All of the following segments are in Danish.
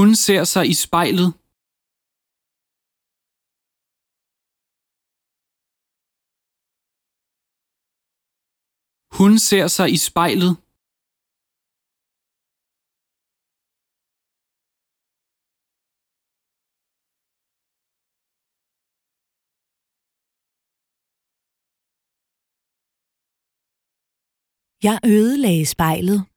Hun ser sig i spejlet. Hun ser sig i spejlet. Jeg ødelagde spejlet.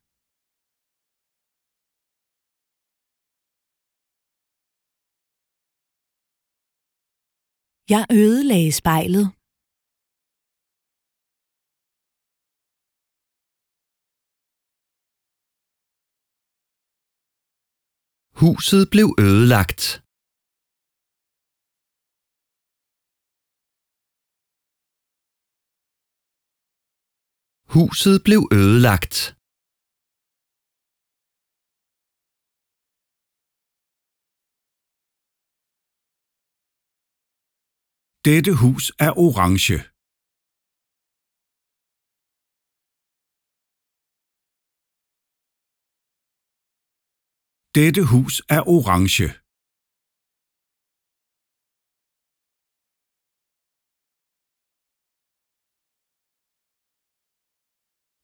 Jeg ødelagde spejlet. Huset blev ødelagt. Huset blev ødelagt. Dette hus er orange. Dette hus er orange.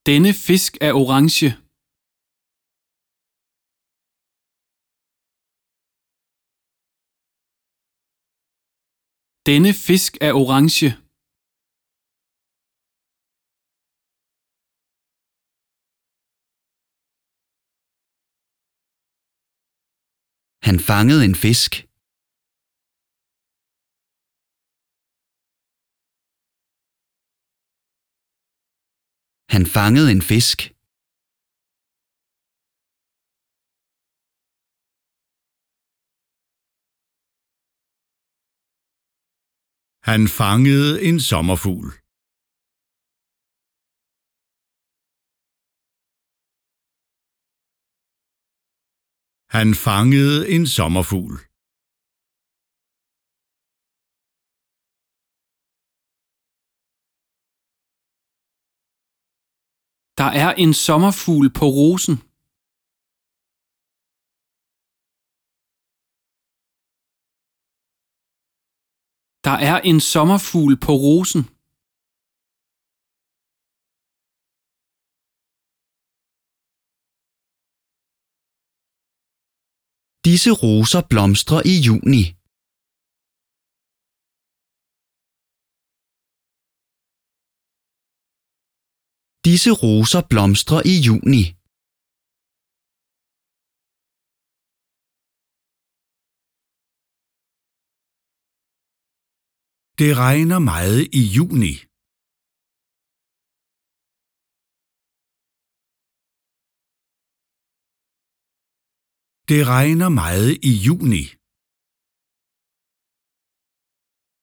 Denne fisk er orange. Denne fisk er orange. Han fangede en fisk. Han fangede en fisk. Han fangede en sommerfugl. Han fangede en sommerfugl. Der er en sommerfugl på rosen. Der er en sommerfugl på rosen. Disse roser blomstrer i juni. Disse roser blomstrer i juni. Det regner meget i juni. Det regner meget i juni.